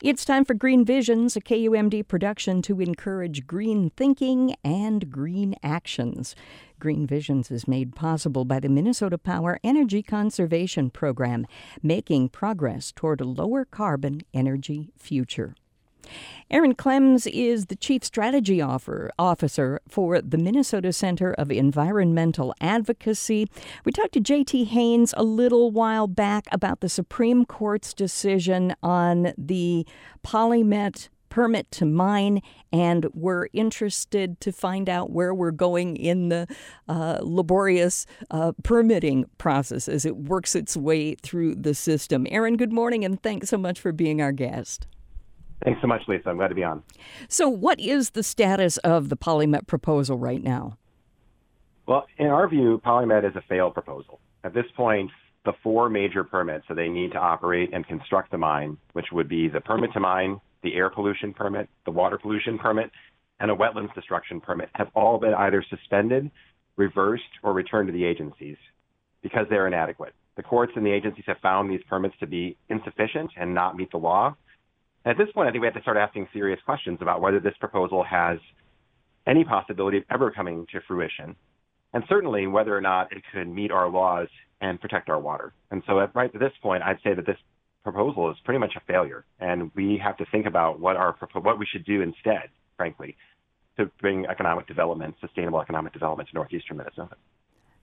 It's time for Green Visions, a KUMD production to encourage green thinking and green actions. Green Visions is made possible by the Minnesota Power Energy Conservation Program, making progress toward a lower carbon energy future. Aaron Klemz is the Chief Strategy Officer for the Minnesota Center of Environmental Advocacy. We talked to J.T. Haynes a little while back about the Supreme Court's decision on the Polymet permit to mine, and we're interested to find out where we're going in the uh, laborious uh, permitting process as it works its way through the system. Aaron, good morning, and thanks so much for being our guest. Thanks so much, Lisa. I'm glad to be on. So, what is the status of the Polymet proposal right now? Well, in our view, Polymet is a failed proposal. At this point, the four major permits that they need to operate and construct the mine, which would be the permit to mine, the air pollution permit, the water pollution permit, and a wetlands destruction permit, have all been either suspended, reversed, or returned to the agencies because they're inadequate. The courts and the agencies have found these permits to be insufficient and not meet the law, at this point, I think we have to start asking serious questions about whether this proposal has any possibility of ever coming to fruition, and certainly whether or not it could meet our laws and protect our water. And so, at, right at this point, I'd say that this proposal is pretty much a failure, and we have to think about what our what we should do instead, frankly, to bring economic development, sustainable economic development to northeastern Minnesota.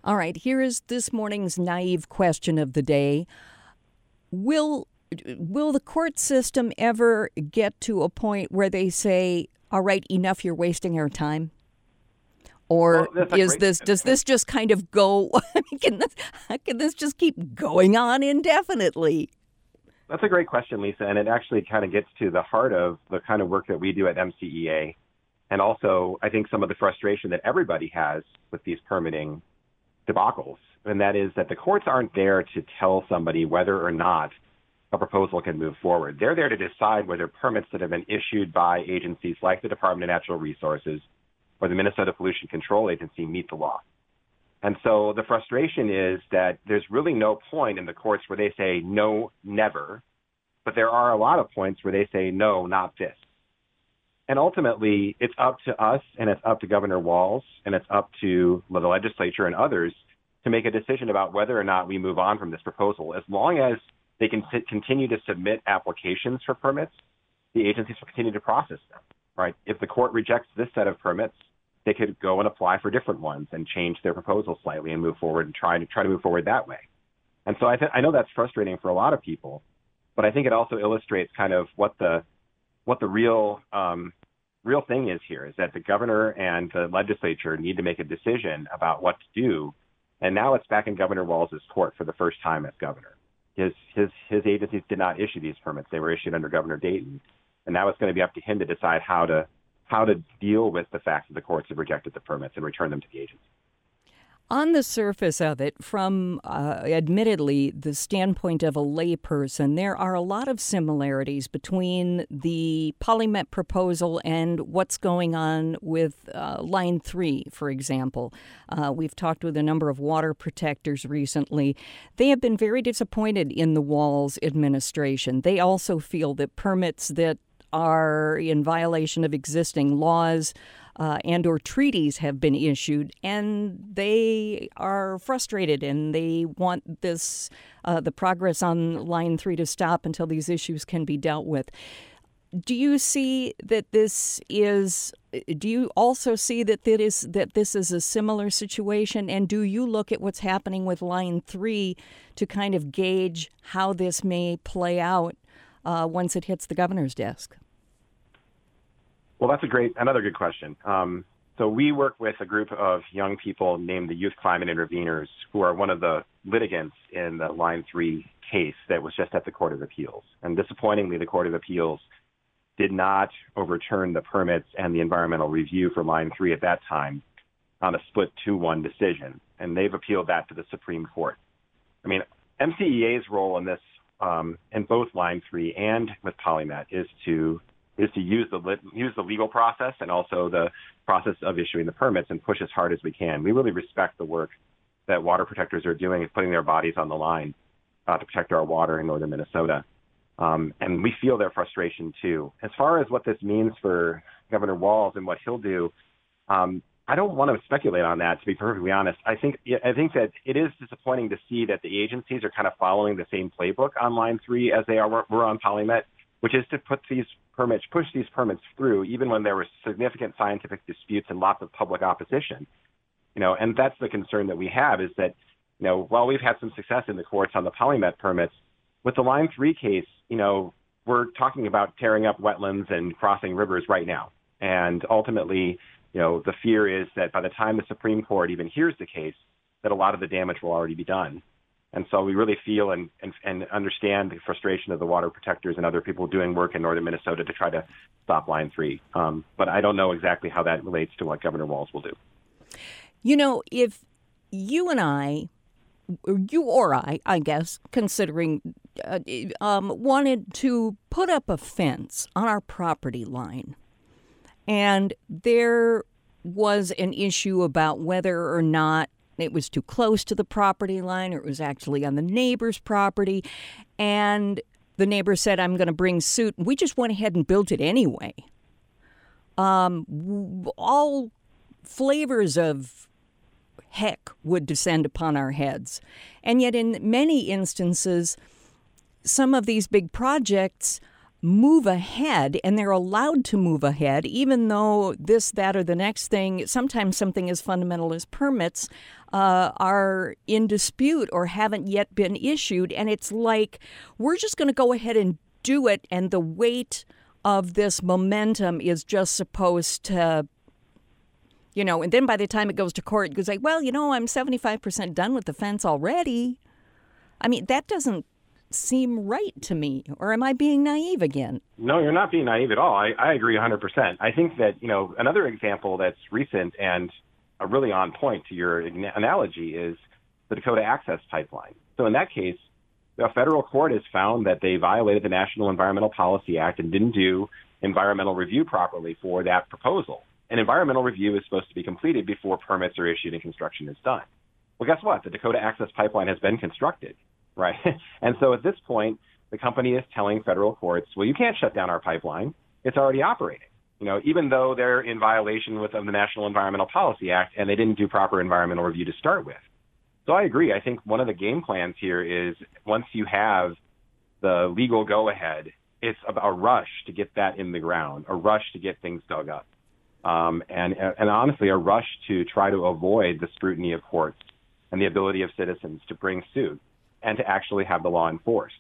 All right, here is this morning's naive question of the day. Will will the court system ever get to a point where they say, "All right, enough, you're wasting our time"? Or well, is this does this just kind of go? can this can this just keep going on indefinitely? That's a great question, Lisa, and it actually kind of gets to the heart of the kind of work that we do at MCEA, and also I think some of the frustration that everybody has with these permitting debacles, and that is that the courts aren't there to tell somebody whether or not a proposal can move forward. They're there to decide whether permits that have been issued by agencies like the Department of Natural Resources or the Minnesota Pollution Control Agency meet the law. And so the frustration is that there's really no point in the courts where they say no, never, but there are a lot of points where they say no, not this. And ultimately, it's up to us and it's up to Governor Walz and it's up to the legislature and others to make a decision about whether or not we move on from this proposal. As long as they can continue to submit applications for permits. The agencies will continue to process them, right? If the court rejects this set of permits, they could go and apply for different ones and change their proposal slightly and move forward and try to try to move forward that way. And so I, th- I know that's frustrating for a lot of people, but I think it also illustrates kind of what the what the real um, real thing is here is that the governor and the legislature need to make a decision about what to do. And now it's back in Governor Walz's court for the first time as governor his his his agencies did not issue these permits. They were issued under Governor Dayton, and now it's going to be up to him to decide how to how to deal with the fact that the courts have rejected the permits and return them to the agency. On the surface of it, from uh, admittedly the standpoint of a layperson, there are a lot of similarities between the Polymet proposal and what's going on with uh, Line 3, for example. Uh, we've talked with a number of water protectors recently. They have been very disappointed in the Walz administration. They also feel that permits that are in violation of existing laws uh, and or treaties have been issued, and they are frustrated and they want this uh, the progress on line three to stop until these issues can be dealt with. Do you see that this is? Do you also see that that is that this is a similar situation? And do you look at what's happening with line three to kind of gauge how this may play out uh, once it hits the governor's desk? Well, that's a great, another good question. Um, so we work with a group of young people named the Youth Climate Interveners, who are one of the litigants in the Line 3 case that was just at the Court of Appeals. And disappointingly, the Court of Appeals did not overturn the permits and the environmental review for Line 3 at that time on a split 2-1 decision. And they've appealed that to the Supreme Court. I mean, MCEA's role in this, um, in both Line 3 and with Polymet, is to is to use the use the legal process and also the process of issuing the permits and push as hard as we can. We really respect the work that water protectors are doing, and putting their bodies on the line uh, to protect our water in northern Minnesota. Um, and we feel their frustration too. As far as what this means for Governor Walz and what he'll do, um, I don't want to speculate on that. To be perfectly honest, I think I think that it is disappointing to see that the agencies are kind of following the same playbook on Line Three as they are were on PolyMet, which is to put these permits, push these permits through, even when there were significant scientific disputes and lots of public opposition. You know, and that's the concern that we have is that, you know, while we've had some success in the courts on the PolyMet permits, with the Line Three case, you know, we're talking about tearing up wetlands and crossing rivers right now, and ultimately you know, the fear is that by the time the Supreme Court even hears the case, that a lot of the damage will already be done. And so we really feel and, and, and understand the frustration of the water protectors and other people doing work in northern Minnesota to try to stop Line 3. Um, but I don't know exactly how that relates to what Governor Walz will do. You know, if you and I, you or I, I guess, considering, uh, um, wanted to put up a fence on our property line, and there was an issue about whether or not it was too close to the property line or it was actually on the neighbor's property. And the neighbor said, I'm going to bring suit. We just went ahead and built it anyway. Um, all flavors of heck would descend upon our heads. And yet, in many instances, some of these big projects move ahead and they're allowed to move ahead, even though this, that, or the next thing, sometimes something as fundamental as permits, uh, are in dispute or haven't yet been issued. And it's like we're just going to go ahead and do it, and the weight of this momentum is just supposed to you know, and then by the time it goes to court, it goes like, well, you know, I'm 75% done with the fence already. I mean, that doesn't seem right to me, or am I being naive again? No, you're not being naive at all. I, I agree 100%. I think that, you know, another example that's recent and really on point to your analogy is the Dakota Access Pipeline. So in that case, a federal court has found that they violated the National Environmental Policy Act and didn't do environmental review properly for that proposal. An environmental review is supposed to be completed before permits are issued and construction is done. Well, guess what? The Dakota Access Pipeline has been constructed right? and so at this point, the company is telling federal courts, well, you can't shut down our pipeline. It's already operating. You know, even though they're in violation with of the National Environmental Policy Act and they didn't do proper environmental review to start with. So I agree. I think one of the game plans here is once you have the legal go ahead, it's a rush to get that in the ground, a rush to get things dug up. Um, and, and honestly, a rush to try to avoid the scrutiny of courts and the ability of citizens to bring suit and to actually have the law enforced.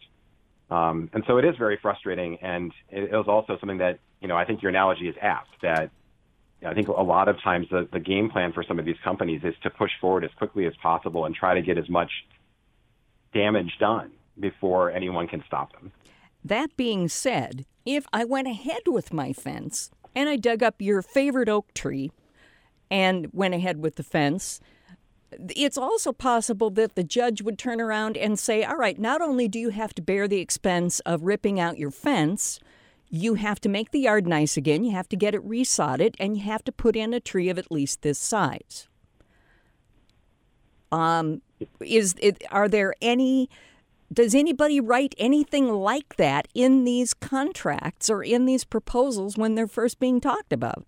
Um, and so it is very frustrating, and it, it was also something that you know I think your analogy is apt. That I think a lot of times the, the game plan for some of these companies is to push forward as quickly as possible and try to get as much damage done before anyone can stop them. That being said, if I went ahead with my fence and I dug up your favorite oak tree and went ahead with the fence, it's also possible that the judge would turn around and say, all right, not only do you have to bear the expense of ripping out your fence, you have to make the yard nice again, you have to get it resodded, and you have to put in a tree of at least this size. Um, is it, are there any? Does anybody write anything like that in these contracts or in these proposals when they're first being talked about?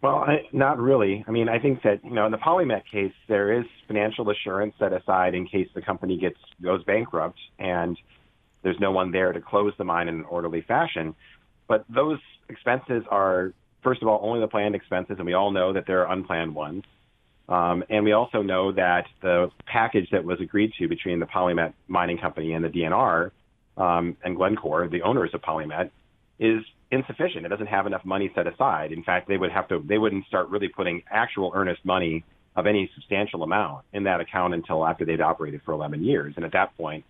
Well, I, not really. I mean, I think that you know, in the Polymet case, there is financial assurance set aside in case the company gets goes bankrupt and there's no one there to close the mine in an orderly fashion. But those expenses are, first of all, only the planned expenses, and we all know that there are unplanned ones. Um, and we also know that the package that was agreed to between the Polymet Mining Company and the DNR um, and Glencore, the owners of Polymet, is insufficient. It doesn't have enough money set aside. In fact, they would have to they wouldn't start really putting actual earnest money of any substantial amount in that account until after they'd operated for 11 years, and at that point,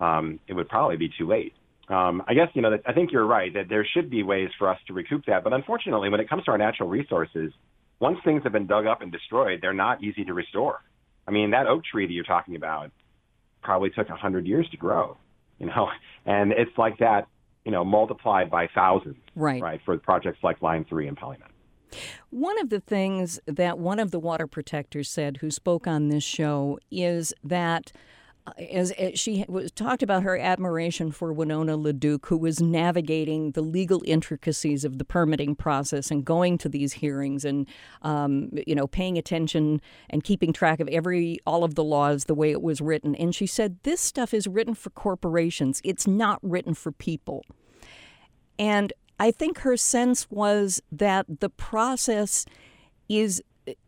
um, it would probably be too late. Um, I guess you know I think you're right that there should be ways for us to recoup that, but unfortunately, when it comes to our natural resources, once things have been dug up and destroyed, they're not easy to restore. I mean, that oak tree that you're talking about probably took 100 years to grow, you know, and it's like that you know, multiplied by thousands, right? Right for projects like Line Three and PolyMet. One of the things that one of the water protectors said, who spoke on this show, is that as, as, she was talked about her admiration for Winona LaDuke, who was navigating the legal intricacies of the permitting process and going to these hearings and um, you know paying attention and keeping track of every all of the laws the way it was written. And she said this stuff is written for corporations. It's not written for people. And I think her sense was that the process is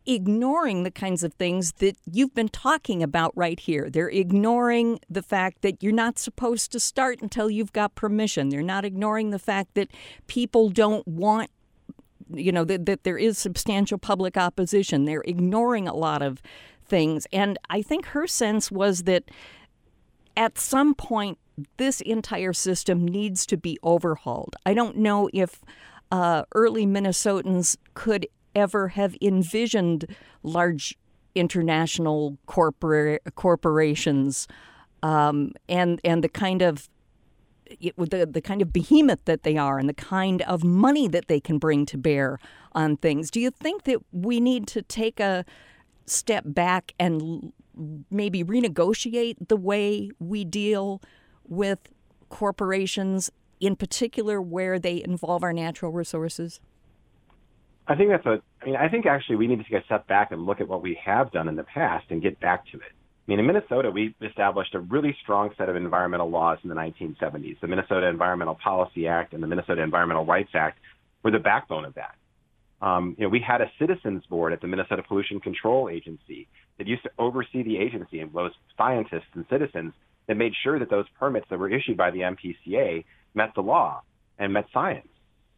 ignoring the kinds of things that you've been talking about right here. They're ignoring the fact that you're not supposed to start until you've got permission. They're not ignoring the fact that people don't want you know that, that there is substantial public opposition. They're ignoring a lot of things. And I think her sense was that at some point this entire system needs to be overhauled. I don't know if uh, early Minnesotans could ever have envisioned large international corpora- corporations um, and and the kind of the the kind of behemoth that they are and the kind of money that they can bring to bear on things. Do you think that we need to take a step back and maybe renegotiate the way we deal with corporations, in particular where they involve our natural resources? I think that's a. I mean, I think actually we need to take a step back and look at what we have done in the past and get back to it. I mean, in Minnesota, we established a really strong set of environmental laws in the 1970s. The Minnesota Environmental Policy Act and the Minnesota Environmental Rights Act were the backbone of that. Um, you know, we had a citizens board at the Minnesota Pollution Control Agency that used to oversee the agency and was scientists and citizens that made sure that those permits that were issued by the MPCA met the law and met science.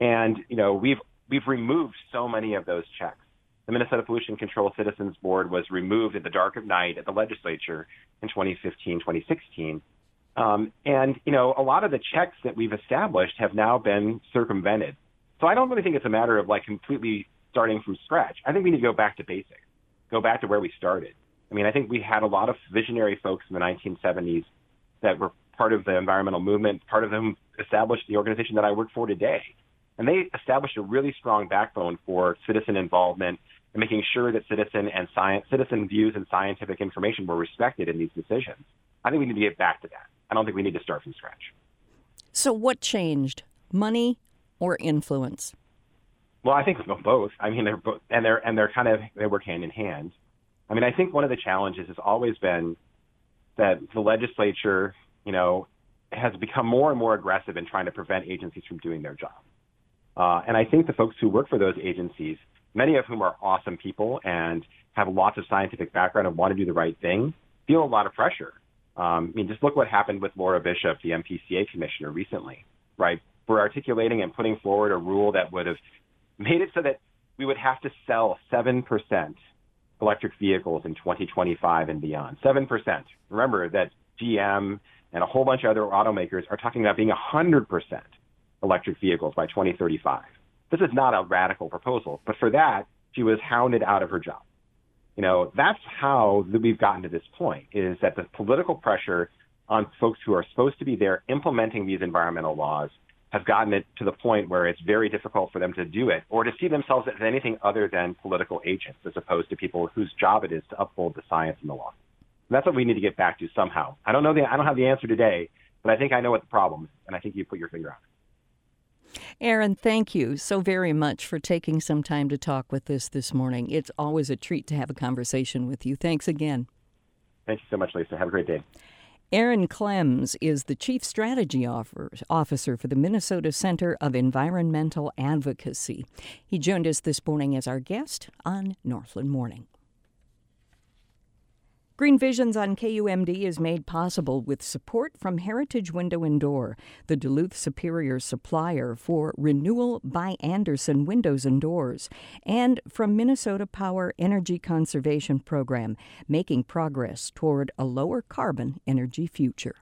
And you know, we've we've removed so many of those checks. The Minnesota Pollution Control Citizens Board was removed at the dark of night at the legislature in 2015, 2016. Um, and, you know, a lot of the checks that we've established have now been circumvented. So I don't really think it's a matter of like completely starting from scratch. I think we need to go back to basics, go back to where we started. I mean, I think we had a lot of visionary folks in the 1970s that were part of the environmental movement, part of them established the organization that I work for today. And they established a really strong backbone for citizen involvement and making sure that citizen and science, citizen views and scientific information were respected in these decisions. I think we need to get back to that. I don't think we need to start from scratch. So, what changed? Money or influence? Well, I think both. I mean, they're both, and they're and they're kind of they work hand in hand. I mean, I think one of the challenges has always been that the legislature, you know, has become more and more aggressive in trying to prevent agencies from doing their job. Uh, and I think the folks who work for those agencies, many of whom are awesome people and have lots of scientific background and want to do the right thing, feel a lot of pressure. Um, I mean, just look what happened with Laura Bishop, the MPCA commissioner, recently, right? For articulating and putting forward a rule that would have made it so that we would have to sell 7% electric vehicles in 2025 and beyond. 7%. Remember that GM and a whole bunch of other automakers are talking about being 100% electric vehicles by 2035. This is not a radical proposal, but for that, she was hounded out of her job. You know, that's how we've gotten to this point is that the political pressure on folks who are supposed to be there implementing these environmental laws has gotten it to the point where it's very difficult for them to do it or to see themselves as anything other than political agents as opposed to people whose job it is to uphold the science and the law. And that's what we need to get back to somehow. I don't know the I don't have the answer today, but I think I know what the problem is, and I think you put your finger on it. Aaron, thank you so very much for taking some time to talk with us this morning. It's always a treat to have a conversation with you. Thanks again. Thank you so much, Lisa. Have a great day. Aaron Klemz is the Chief Strategy Officer for the Minnesota Center of Environmental Advocacy. He joined us this morning as our guest on Northland Morning. Green Visions on KUMD is made possible with support from Heritage Window and Door, the Duluth Superior supplier for renewal by Andersen windows and doors, and from Minnesota Power Energy Conservation Program, making progress toward a lower carbon energy future.